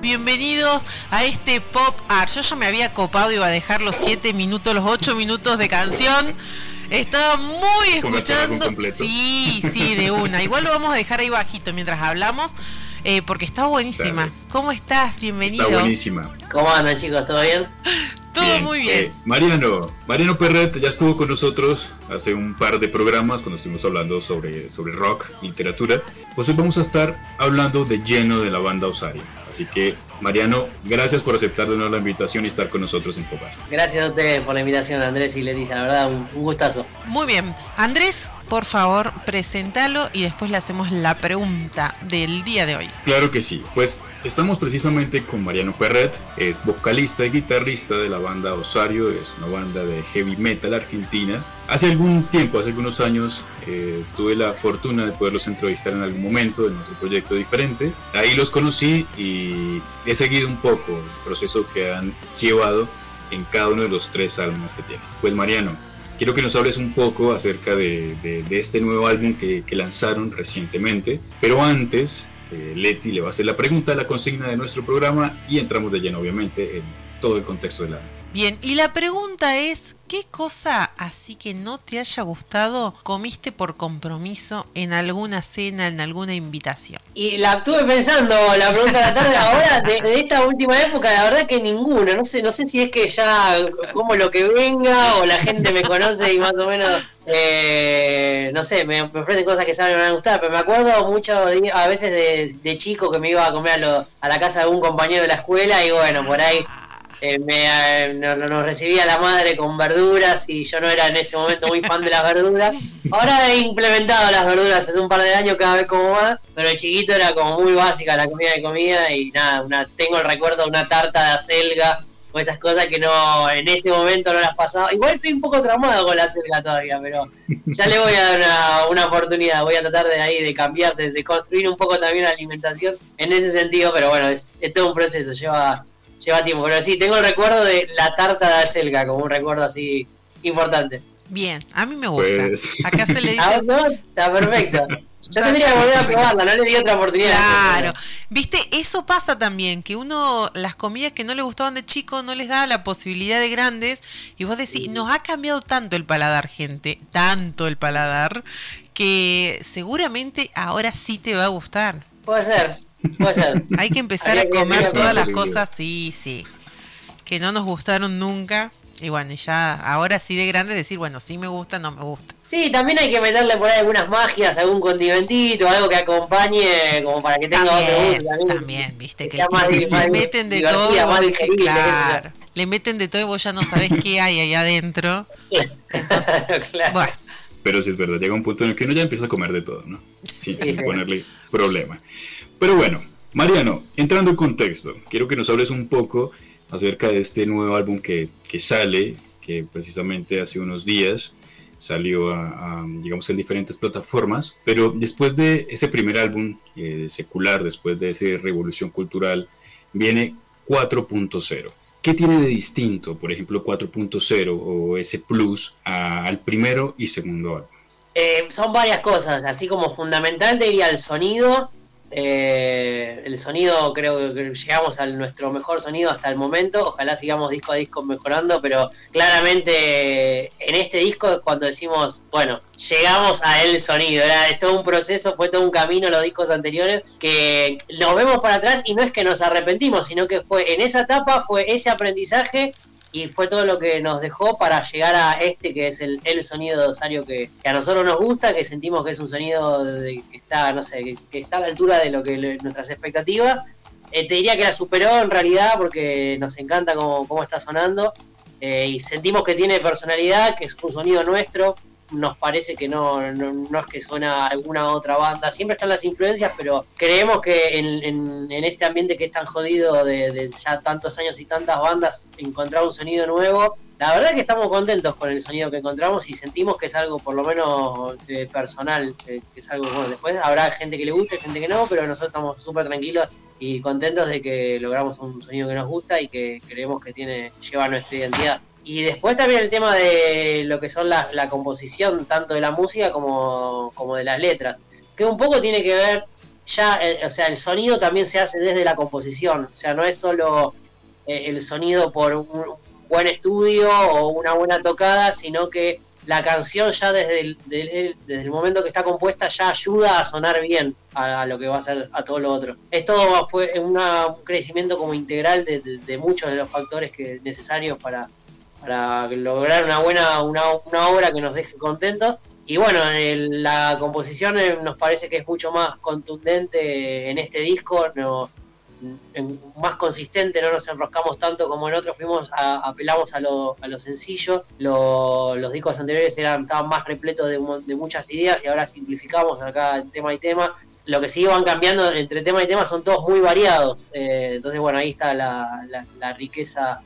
Bienvenidos a este pop art. Yo ya me había copado, iba a dejar los 7 minutos, los 8 minutos de canción. Estaba muy escuchando. Sí, sí, de una. Igual lo vamos a dejar ahí bajito mientras hablamos. Eh, porque está buenísima. ¿Cómo estás? Bienvenido. Está buenísima. ¿Cómo andan chicos? ¿Todo bien? Todo muy bien. Eh, Mariano, Mariano Perret ya estuvo con nosotros hace un par de programas cuando estuvimos hablando sobre, sobre rock, literatura. Pues hoy vamos a estar hablando de lleno de la banda Osario. Así que, Mariano, gracias por aceptar de nuevo la invitación y estar con nosotros en Popar. Gracias a ustedes por la invitación, Andrés y Leticia. La verdad, un, gustazo. Muy bien. Andrés, por favor, presentalo y después le hacemos la pregunta del día de hoy. Claro que sí. Pues Estamos precisamente con Mariano Perret, es vocalista y guitarrista de la banda Osario, es una banda de heavy metal argentina. Hace algún tiempo, hace algunos años, eh, tuve la fortuna de poderlos entrevistar en algún momento en otro proyecto diferente. Ahí los conocí y he seguido un poco el proceso que han llevado en cada uno de los tres álbumes que tienen. Pues Mariano, quiero que nos hables un poco acerca de, este nuevo álbum que, que lanzaron recientemente, pero antes eh, Leti le va a hacer la pregunta, la consigna de nuestro programa y entramos de lleno, obviamente, en todo el contexto de la... Bien, y la pregunta es, ¿qué cosa así que no te haya gustado comiste por compromiso en alguna cena, en alguna invitación? Y la estuve pensando, la pregunta de la tarde, ahora de, esta última época, la verdad que ninguna, no sé, no sé si es que ya como lo que venga o la gente me conoce y más o menos eh, no sé, me, ofrecen cosas que saben me van a gustar, pero me acuerdo mucho a veces de, chico que me iba a comer a, la casa de un compañero de la escuela y bueno, por ahí eh, me, nos recibía la madre con verduras y yo no era en ese momento muy fan de las verduras. Ahora he implementado las verduras hace un par de años cada vez como más, pero el chiquito era como muy básica la comida de comida y nada, una, tengo el recuerdo de una tarta de acelga o esas cosas que no en ese momento no las pasaba. Igual estoy un poco traumado con la selga todavía, pero ya le voy a dar una, una oportunidad. Voy a tratar de ahí de cambiar, de, construir un poco también la alimentación en ese sentido, pero bueno, es, todo un proceso, lleva, lleva tiempo. Pero sí, tengo el recuerdo de la tarta de acelga como un recuerdo así importante. Bien, a mí me gusta. Pues. Acá se le dice. Ah, está perfecto. Yo tendría que volver a probarla, no le di otra oportunidad. Claro, viste, eso pasa también, que uno, las comidas que no le gustaban de chico, no les daba la posibilidad de grandes, y vos decís, nos ha cambiado tanto el paladar, gente, tanto el paladar, que seguramente ahora sí te va a gustar. Puede ser, puede ser. Hay que empezar a comer todas las cosas, sí, sí, que no nos gustaron nunca, y bueno, ya ahora sí de grande decir, bueno, sí me gusta, no me gusta. Sí, también hay que meterle por ahí algunas magias, algún condimentito, algo que acompañe, como para que tenga también, otro gusto. También, viste, que, le, meten de todo, claro, le meten de todo y vos ya no sabés qué hay ahí adentro. bueno. Pero sí es verdad, llega un punto en el que uno ya empieza a comer de todo, ¿no? Sin, ponerle problema. Pero bueno, Mariano, entrando en contexto, quiero que nos hables un poco acerca de este nuevo álbum que, que sale, que precisamente hace unos días salió a, digamos, en diferentes plataformas, pero después de ese primer álbum eh, secular, después de esa revolución cultural, viene 4.0. ¿Qué tiene de distinto, por ejemplo, 4.0 o ese plus al primero y segundo álbum? Eh, son varias cosas, así como fundamental diría el sonido, eh, el sonido, creo que llegamos a nuestro mejor sonido hasta el momento. Ojalá sigamos disco a disco mejorando, pero claramente en este disco es cuando decimos, bueno, llegamos a el sonido. Era todo un proceso, fue todo un camino los discos anteriores que nos vemos para atrás y no es que nos arrepentimos, sino que fue en esa etapa, fue ese aprendizaje y fue todo lo que nos dejó para llegar a este que es el, el sonido de Osario que, a nosotros nos gusta, que sentimos que es un sonido que está, no sé, que, está a la altura de lo que nuestras expectativas. Eh, te diría que la superó en realidad porque nos encanta cómo, cómo está sonando eh, y sentimos que tiene personalidad, que es un sonido nuestro, nos parece que no, no, es que suena alguna otra banda. Siempre están las influencias, pero creemos que en, en, este ambiente que es tan jodido de, ya tantos años y tantas bandas, encontrar un sonido nuevo. La verdad es que estamos contentos con el sonido que encontramos y sentimos que es algo por lo menos eh, personal, que, es algo bueno. Después habrá gente que le guste, gente que no, pero nosotros estamos súper tranquilos y contentos de que logramos un sonido que nos gusta y que creemos que tiene lleva nuestra identidad. Y después también el tema de lo que son la, composición, tanto de la música como, como, de las letras, que un poco tiene que ver ya, eh, o sea, el sonido también se hace desde la composición, o sea, no es solo eh, el sonido por un buen estudio o una buena tocada, sino que la canción ya desde el, desde el momento que está compuesta ya ayuda a sonar bien a, lo que va a ser a todo lo otro. Esto fue un crecimiento como integral de, de, muchos de los factores que necesarios para, para lograr una buena una, obra que nos deje contentos. Y bueno, la composición eh, nos parece que es mucho más contundente en este disco, no, más consistente, no nos enroscamos tanto como en otros, fuimos apelamos a lo, a lo sencillo. los discos anteriores eran, estaban más repletos de, muchas ideas y ahora simplificamos acá tema y tema. Lo que sí van cambiando entre tema y tema son todos muy variados. Eh, entonces, bueno, ahí está la, riqueza.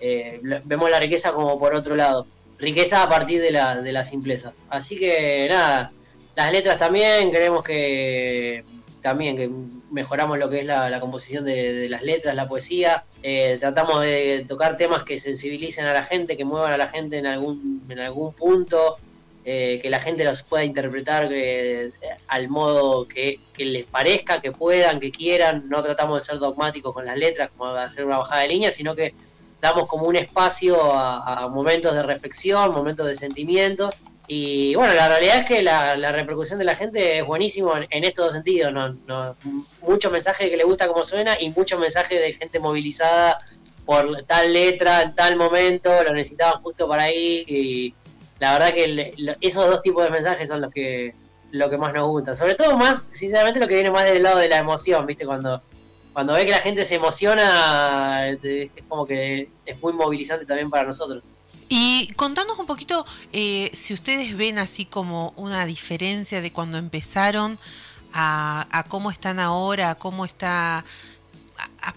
Eh, vemos la riqueza como por otro lado. Riqueza a partir de la, de la simpleza. Así que nada, las letras también, creemos que también que mejoramos lo que es la, composición de, las letras, la poesía, eh, tratamos de tocar temas que sensibilicen a la gente, que muevan a la gente en algún, en algún punto, eh, que la gente los pueda interpretar eh, al modo que, les parezca, que puedan, que quieran, no tratamos de ser dogmáticos con las letras, como hacer una bajada de línea, sino que damos como un espacio a momentos de reflexión, momentos de sentimiento y bueno, la realidad es que la, repercusión de la gente es buenísimo en, estos dos sentidos. ¿no? No, mucho mensaje que le gusta como suena y mucho mensaje de gente movilizada por tal letra, en tal momento, lo necesitaban justo para ahí. Y la verdad que esos dos tipos de mensajes son los que lo que más nos gusta. Sobre todo más, sinceramente, lo que viene más del lado de la emoción, ¿viste? Cuando, cuando ve que la gente se emociona, es como que es muy movilizante también para nosotros. Y contanos un poquito eh, si ustedes ven así como una diferencia de cuando empezaron a, cómo están ahora, a cómo está,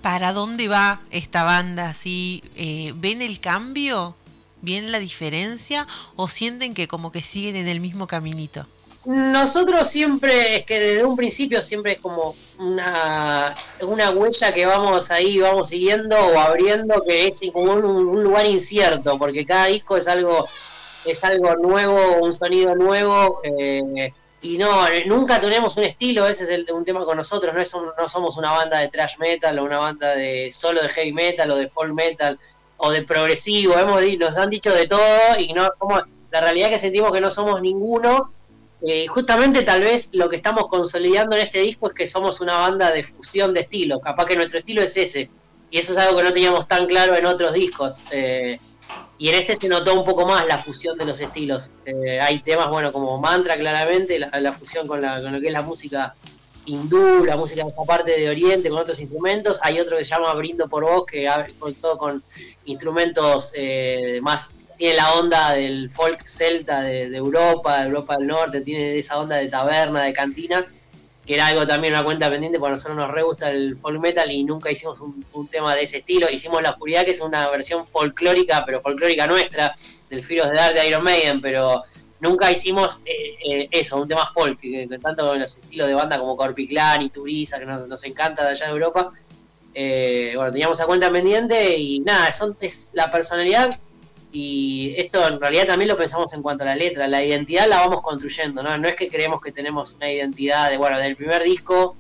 para dónde va esta banda, así, eh, ¿ven el cambio? ¿Ven la diferencia? ¿O sienten que como que siguen en el mismo caminito? Nosotros siempre, es que desde un principio siempre es como una, una huella que vamos ahí, vamos siguiendo o abriendo, que es como un, lugar incierto, porque cada disco es algo, es algo nuevo, un sonido nuevo, eh, y no, nunca tenemos un estilo, ese es el, un tema con nosotros, no, es no somos una banda de thrash metal o una banda de solo de heavy metal o de folk metal o de progresivo, hemos nos han dicho de todo y no como la realidad es que sentimos que no somos ninguno eh, justamente tal vez lo que estamos consolidando en este disco es que somos una banda de fusión de estilos, capaz que nuestro estilo es ese, y eso es algo que no teníamos tan claro en otros discos. Eh, y en este se notó un poco más la fusión de los estilos. Eh, hay temas, bueno, como Mantra claramente, la, fusión con, la, con lo que es la música hindú, la música de esta parte de Oriente, con otros instrumentos. Hay otro que se llama Brindo por Voz, que abre con todo con instrumentos más tiene la onda del folk celta de, Europa, de Europa del Norte, tiene esa onda de taberna, de cantina, que era algo también una cuenta pendiente, porque a nosotros nos re gusta el folk metal y nunca hicimos un, tema de ese estilo. Hicimos La Oscuridad, que es una versión folclórica, pero folclórica nuestra, del Fear de Dark de Iron Maiden, pero nunca hicimos eh, eh, eso, un tema folk, que, tanto en los estilos de banda como Corpiclan y Turiza, que nos, encanta de allá de Europa. Eh, bueno, teníamos a cuenta pendiente y nada, son, es la personalidad y esto en realidad también lo pensamos en cuanto a la letra, la identidad la vamos construyendo, ¿no? No es que creemos que tenemos una identidad de, bueno, del primer disco,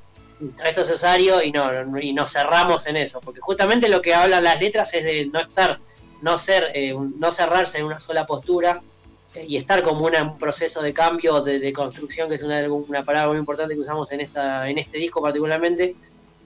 esto es Osario y no, y nos cerramos en eso, porque justamente lo que hablan las letras es de no estar, no ser, eh, no cerrarse en una sola postura eh, y estar como un proceso de cambio, de, construcción, que es una, una, palabra muy importante que usamos en, esta, en este disco particularmente.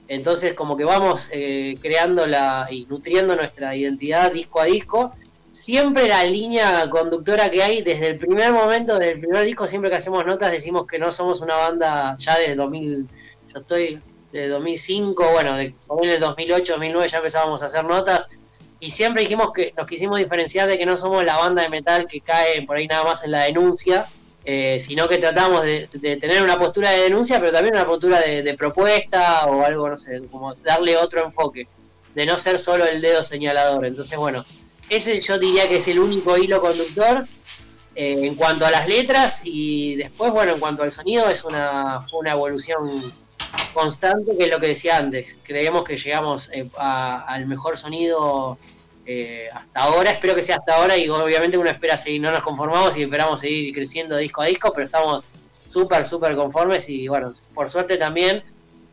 Entonces como que vamos eh, creando la, y nutriendo nuestra identidad disco a disco siempre la línea conductora que hay desde el primer momento, desde el primer disco, siempre que hacemos notas decimos que no somos una banda ya desde 2000, yo estoy de 2005, bueno, de, en el 2008, 2009 ya empezábamos a hacer notas y siempre dijimos que nos quisimos diferenciar de que no somos la banda de metal que cae por ahí nada más en la denuncia, eh, sino que tratamos de, tener una postura de denuncia, pero también una postura de, propuesta o algo, no sé, como darle otro enfoque, de no ser solo el dedo señalador. Entonces, bueno, ese yo diría que es el único hilo conductor eh, en cuanto a las letras y después, bueno, en cuanto al sonido, es una, fue una evolución constante, que es lo que decía antes. Creemos que llegamos eh, al mejor sonido eh, hasta ahora, espero que sea hasta ahora y obviamente uno espera seguir, no nos conformamos y esperamos seguir creciendo disco a disco, pero estamos súper, súper conformes y bueno, por suerte también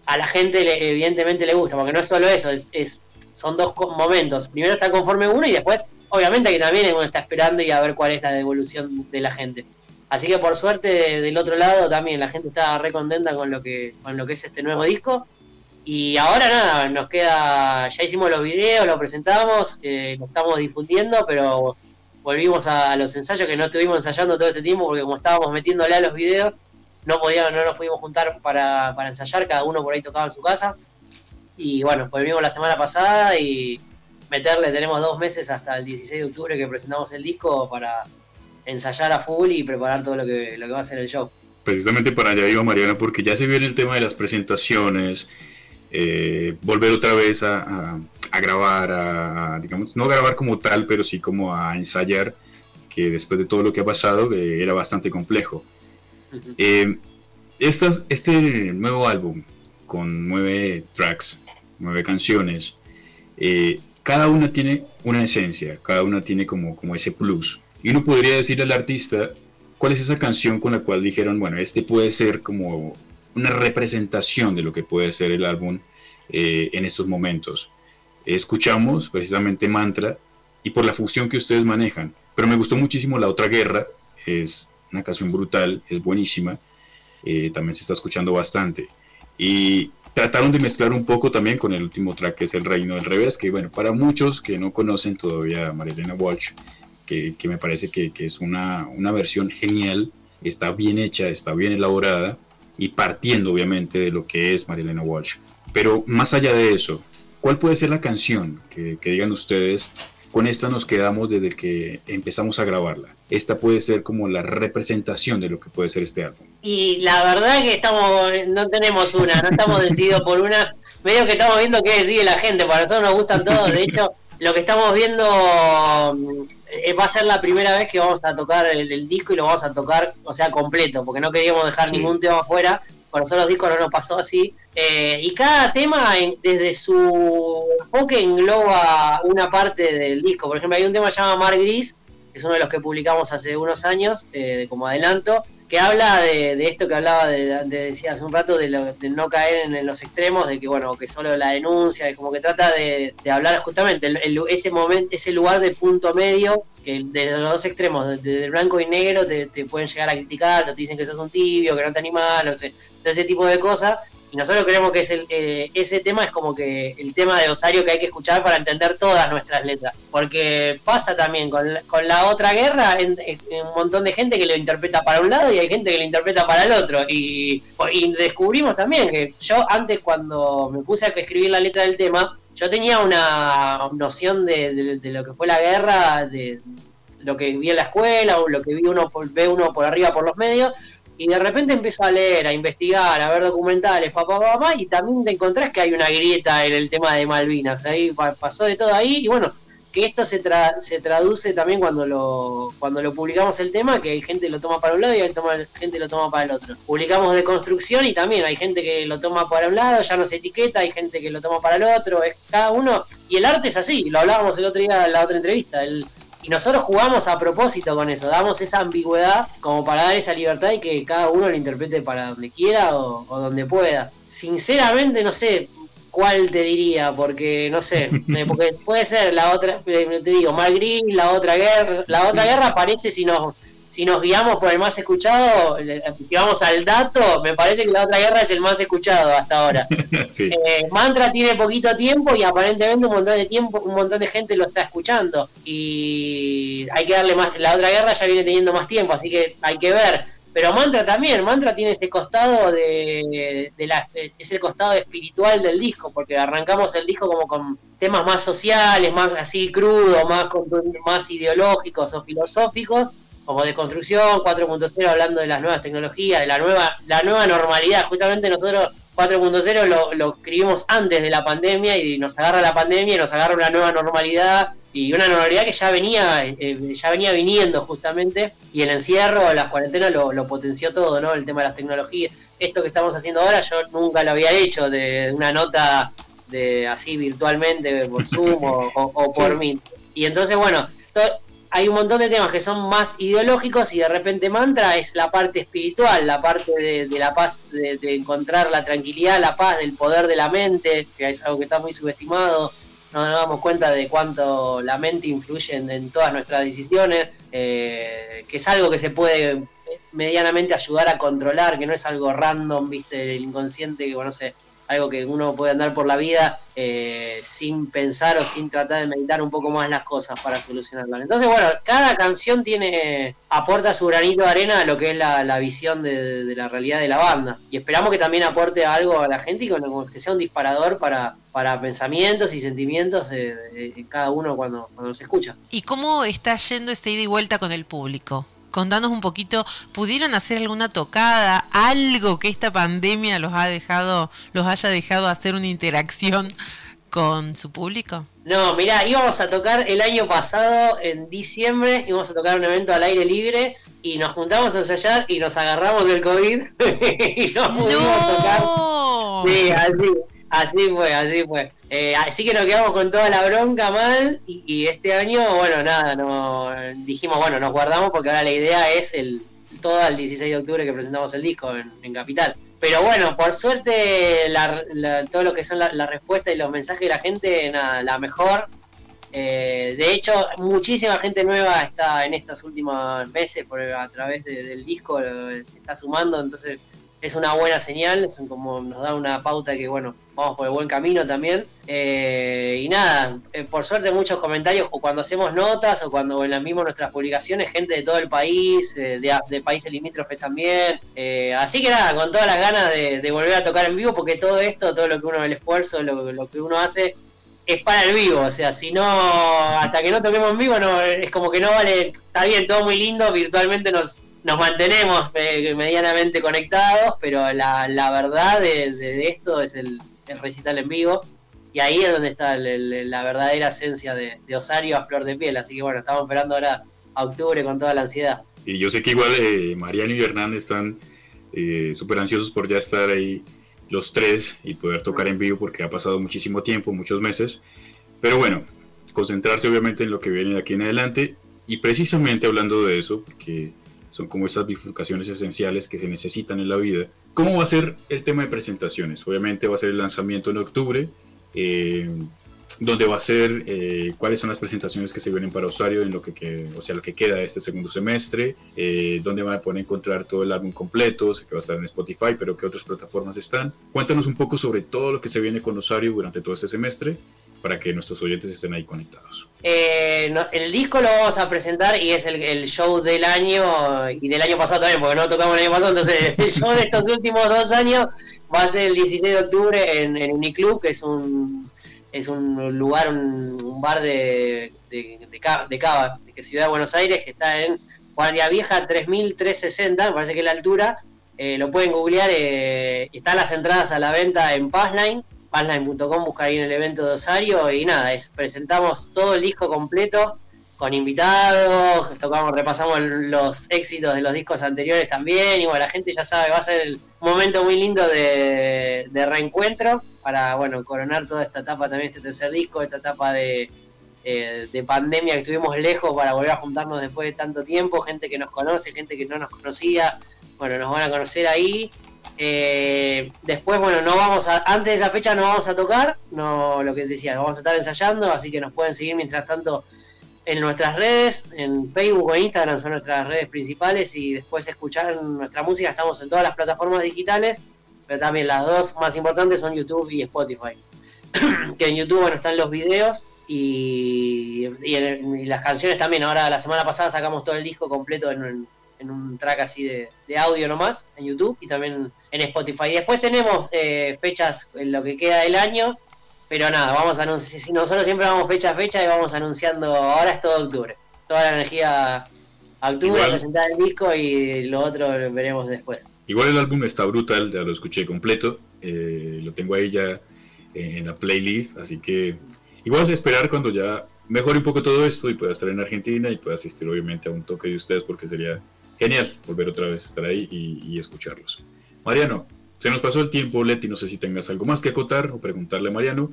a la gente le, evidentemente le gusta, porque no es solo eso, es, son dos momentos. Primero está conforme uno y después obviamente que también uno está esperando y a ver cuál es la devolución de la gente. Así que por suerte del otro lado también la gente está re contenta con lo que, con lo que es este nuevo disco. Y ahora nada, nos queda, ya hicimos los videos, lo presentamos, eh, lo estamos difundiendo, pero volvimos a, los ensayos que no estuvimos ensayando todo este tiempo porque como estábamos metiéndole a los videos, no podíamos, no nos pudimos juntar para, para ensayar, cada uno por ahí tocaba en su casa. Y bueno, volvimos la semana pasada y meterle, tenemos dos meses hasta el 16 de octubre que presentamos el disco para ensayar a full y preparar todo lo que, lo que va a ser el show. Precisamente para allá iba Mariana, porque ya se viene el tema de las presentaciones, eh, volver otra vez a, grabar, a, digamos, no grabar como tal, pero sí como a ensayar, que después de todo lo que ha pasado eh, era bastante complejo. Eh, este nuevo álbum, con nueve tracks, nueve canciones, cada una tiene una esencia, cada una tiene como, como ese plus. Y uno podría decirle al artista cuál es esa canción con la cual dijeron, bueno, este puede ser como una representación de lo que puede ser el álbum eh, en estos momentos. Escuchamos precisamente Mantra y por la función que ustedes manejan. Pero me gustó muchísimo La Otra Guerra, es una canción brutal, es buenísima, eh, también se está escuchando bastante. Y trataron de mezclar un poco también con el último track que es El Reino del Revés, que bueno, para muchos que no conocen todavía a Marilena Walsh, que, me parece que, es una, una, versión genial, está bien hecha, está bien elaborada y partiendo obviamente de lo que es Marilena Walsh. Pero más allá de eso, ¿cuál puede ser la canción que, digan ustedes? Con esta nos quedamos desde que empezamos a grabarla. Esta puede ser como la representación de lo que puede ser este álbum. Y la verdad que estamos, no tenemos una, no estamos decididos por una. Medio que estamos viendo qué decide la gente, para nosotros nos gustan todos. De hecho, lo que estamos viendo eh, va a ser la primera vez que vamos a tocar el, disco y lo vamos a tocar, o sea, completo, porque no queríamos dejar ningún tema afuera. Con nosotros los discos no nos pasó así. Eh, y cada tema, desde su enfoque, engloba una parte del disco. Por ejemplo, hay un tema que se llama Mar Gris, que es uno de los que publicamos hace unos años, eh, como adelanto, que habla de, esto que hablaba, de, decía hace un rato, de, no caer en, los extremos, de que bueno, que solo la denuncia, y como que trata de, hablar justamente ese momento, ese lugar de punto medio, que de los dos extremos, de, blanco y negro, te, pueden llegar a criticar, te dicen que sos un tibio, que no te animas, no sé, de ese tipo de cosas. Y nosotros creemos que es el, eh, ese tema es como que el tema de Osario que hay que escuchar para entender todas nuestras letras. Porque pasa también con con la otra guerra, en, un montón de gente que lo interpreta para un lado y hay gente que lo interpreta para el otro. Y, descubrimos también que yo antes cuando me puse a escribir la letra del tema, yo tenía una noción de, lo que fue la guerra, de lo que vi en la escuela o lo que vi uno ve uno por arriba por los medios y de repente empezó a leer, a investigar, a ver documentales, papá, papá, y también te encontrás que hay una grieta en el tema de Malvinas. Ahí pasó de todo ahí, y bueno, que esto se, se traduce también cuando lo cuando lo publicamos el tema, que hay gente que lo toma para un lado y hay gente lo toma para el otro. Publicamos de construcción y también hay gente que lo toma para un lado, ya no se etiqueta, hay gente que lo toma para el otro, es cada uno. Y el arte es así, lo hablábamos el otro día en la otra entrevista. El, y nosotros jugamos a propósito con eso, damos esa ambigüedad como para dar esa libertad y que cada uno lo interprete para donde quiera o, donde pueda. Sinceramente no sé cuál te diría, porque no sé, porque puede ser la otra, eh, te digo, Mal la otra guerra, la otra guerra aparece si nos si nos guiamos por el más escuchado, si vamos al dato, me parece que la otra guerra es el más escuchado hasta ahora. Eh, Mantra tiene poquito tiempo y aparentemente un montón de tiempo, un montón de gente lo está escuchando. Y hay que darle más, la otra guerra ya viene teniendo más tiempo, así que hay que ver. pero Mantra también, Mantra tiene ese costado de, la, ese costado espiritual del disco, porque arrancamos el disco como con temas más sociales, más así crudos, más, más ideológicos o filosóficos, como de construcción, 4.0 hablando de las nuevas tecnologías, de la nueva, la nueva normalidad. Justamente nosotros 4.0 lo, lo escribimos antes de la pandemia y nos agarra la pandemia y nos agarra una nueva normalidad y una normalidad que ya venía eh, ya venía viniendo justamente y el encierro, las cuarentenas lo, lo, potenció todo, ¿no? El tema de las tecnologías. Esto que estamos haciendo ahora yo nunca lo había hecho de una nota de así virtualmente por Zoom o, por mí. Y entonces, bueno, hay un montón de temas que son más ideológicos y de repente mantra es la parte espiritual, la parte de, la paz, de, de encontrar la tranquilidad, la paz, del poder de la mente, que es algo que está muy subestimado. No nos damos cuenta de cuánto la mente influye en, todas nuestras decisiones, eh, que es algo que se puede medianamente ayudar a controlar, que no es algo random, viste, el inconsciente, que no sé, algo que uno puede andar por la vida eh, sin pensar o sin tratar de meditar un poco más las cosas para solucionarlas. Entonces, bueno, cada canción tiene aporta su granito de arena a lo que es la, visión de, la realidad de la banda. Y esperamos que también aporte algo a la gente y que sea un disparador para, para pensamientos y sentimientos de, cada uno cuando, cuando escucha. ¿Y cómo está yendo este ida y vuelta con el público? Contanos un poquito, ¿pudieron hacer alguna tocada, algo que esta pandemia los ha dejado, los haya dejado hacer una interacción con su público? No, mirá, íbamos a tocar el año pasado, en diciembre, íbamos a tocar un evento al aire libre y nos juntamos a ensayar y nos agarramos el COVID y no pudimos tocar. Sí, así. Así fue, así fue. Eh, así que nos quedamos con toda la bronca mal y, este año, bueno, nada, no dijimos, bueno, nos guardamos porque ahora la idea es el todo el 16 de octubre que presentamos el disco en, Capital. Pero bueno, por suerte todo lo que son la, respuesta y los mensajes de la gente, nada, la mejor. Eh, de hecho, muchísima gente nueva está en estas últimas meses por, a través del disco, eh, se está sumando, entonces es una buena señal, es como nos da una pauta que bueno, vamos por el buen camino también. Eh, y nada, eh, por suerte muchos comentarios o cuando hacemos notas o cuando en las mismas nuestras publicaciones, gente de todo el país, eh, de, países limítrofes también. así que nada, con todas las ganas de, volver a tocar en vivo porque todo esto, todo lo que uno, el esfuerzo, lo, lo que uno hace es para el vivo, o sea, si no, hasta que no toquemos en vivo, no es como que no vale, está bien, todo muy lindo, virtualmente nos nos mantenemos eh, medianamente conectados, pero la, la verdad de, esto es el, recital en vivo. Y ahí es donde está la verdadera esencia de, Osario a flor de piel. Así que bueno, estamos esperando ahora a octubre con toda la ansiedad. Y yo sé que igual eh, Mariano y Hernán están eh, súper ansiosos por ya estar ahí los tres y poder tocar en vivo porque ha pasado muchísimo tiempo, muchos meses. Pero bueno, concentrarse obviamente en lo que viene de aquí en adelante. Y precisamente hablando de eso, porque son como esas bifurcaciones esenciales que se necesitan en la vida. ¿Cómo va a ser el tema de presentaciones? Obviamente va a ser el lanzamiento en octubre, eh, donde va a ser eh, cuáles son las presentaciones que se vienen para usuario en lo que, o sea, lo que queda de este segundo semestre, eh, dónde van a poder encontrar todo el álbum completo, sé que va a estar en Spotify, pero qué otras plataformas están. Cuéntanos un poco sobre todo lo que se viene con usuario durante todo este semestre para que nuestros oyentes estén ahí conectados. Eh, el disco lo vamos a presentar y es el, show del año y del año pasado también, porque no tocamos el año pasado, entonces el show de estos últimos dos años va a ser el 16 de octubre en, en Uniclub, que es un es un lugar, un, bar de, de, de, Cava, de Ciudad de Buenos Aires, que está en Guardia Vieja 3360, me parece que es la altura. Eh, lo pueden googlear, eh, están las entradas a la venta en Passline Passline.com, busca ahí en el evento de Osario y nada, es, presentamos todo el disco completo con invitados, tocamos, repasamos los éxitos de los discos anteriores también y bueno, la gente ya sabe, va a ser el momento muy lindo de, reencuentro para bueno, coronar toda esta etapa también, este tercer disco, esta etapa de, eh, de pandemia que estuvimos lejos para volver a juntarnos después de tanto tiempo, gente que nos conoce, gente que no nos conocía, bueno, nos van a conocer ahí eh, después, bueno, no vamos a, antes de esa fecha no vamos a tocar, no lo que decía, vamos a estar ensayando, así que nos pueden seguir mientras tanto en nuestras redes, en Facebook o Instagram son nuestras redes principales y después escuchar nuestra música, estamos en todas las plataformas digitales, pero también las dos más importantes son YouTube y Spotify. que en YouTube bueno, están los videos y, y, las canciones también. Ahora la semana pasada sacamos todo el disco completo en, en un track así de, audio nomás, en YouTube y también en Spotify. Después tenemos eh, fechas en lo que queda del año, pero nada, vamos a anunciar, nosotros siempre vamos fecha a fecha y vamos anunciando, ahora es todo octubre, toda la energía a octubre, presentar el disco y lo otro veremos después. Igual el álbum está brutal, ya lo escuché completo, eh, lo tengo ahí ya en la playlist, así que igual esperar cuando ya mejore un poco todo esto y pueda estar en Argentina y pueda asistir obviamente a un toque de ustedes porque sería genial volver otra vez a estar ahí y, escucharlos. Mariano, se nos pasó el tiempo, Leti, no sé si tengas algo más que acotar o preguntarle a Mariano,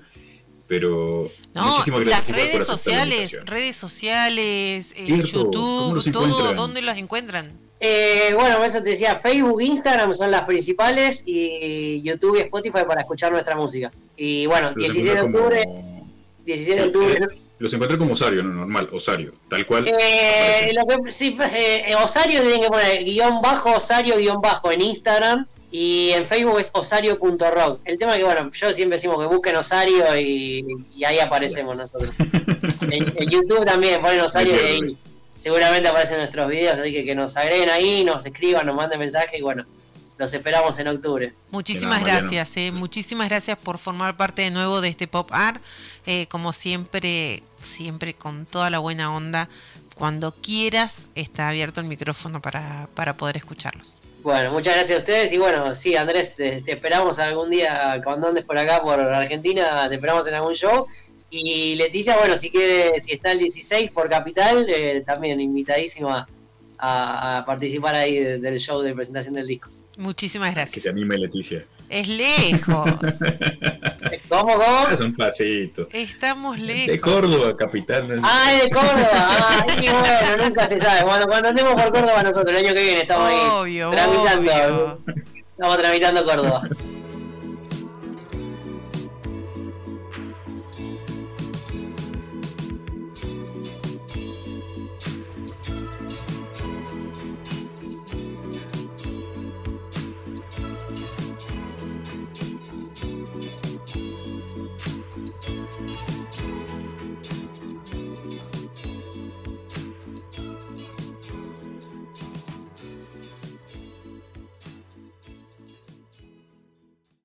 pero no, las redes sociales, redes sociales, eh, YouTube, todo, ¿dónde las encuentran? Eh, bueno, eso te decía, Facebook, Instagram son las principales y YouTube y Spotify para escuchar nuestra música. Y bueno, 16 de octubre, 16 de octubre. Los encuentro como Osario, no normal, Osario, tal cual. Eh, sí, pues, eh, Osario tienen que poner guion bajo, Osario guion bajo en Instagram y en Facebook es osario.rock. El tema es que, bueno, yo siempre decimos que busquen Osario y, ahí aparecemos nosotros. en, YouTube también ponen Osario y ahí seguramente aparecen nuestros videos, así que que nos agreguen ahí, nos escriban, nos manden mensajes y bueno, los esperamos en octubre. Muchísimas gracias, eh, muchísimas gracias por formar parte de nuevo de este Pop Art. Eh, como siempre, siempre con toda la buena onda. Cuando quieras, está abierto el micrófono para, poder escucharlos. Bueno, muchas gracias a ustedes y bueno, sí, Andrés, te, esperamos algún día cuando andes por acá, por Argentina, te esperamos en algún show. Y Leticia, bueno, si quiere, si está el 16 por Capital, eh, también invitadísima a, participar ahí del show de presentación del disco. Muchísimas gracias. Que se anime Leticia. Es lejos. ¿Cómo, cómo? Es un pasito. Estamos lejos. De Córdoba, capital. Ah, de Córdoba. Ah, y bueno, nunca se sabe. Cuando, cuando andemos por Córdoba nosotros, el año que viene estamos ahí tramitando. Estamos tramitando Córdoba.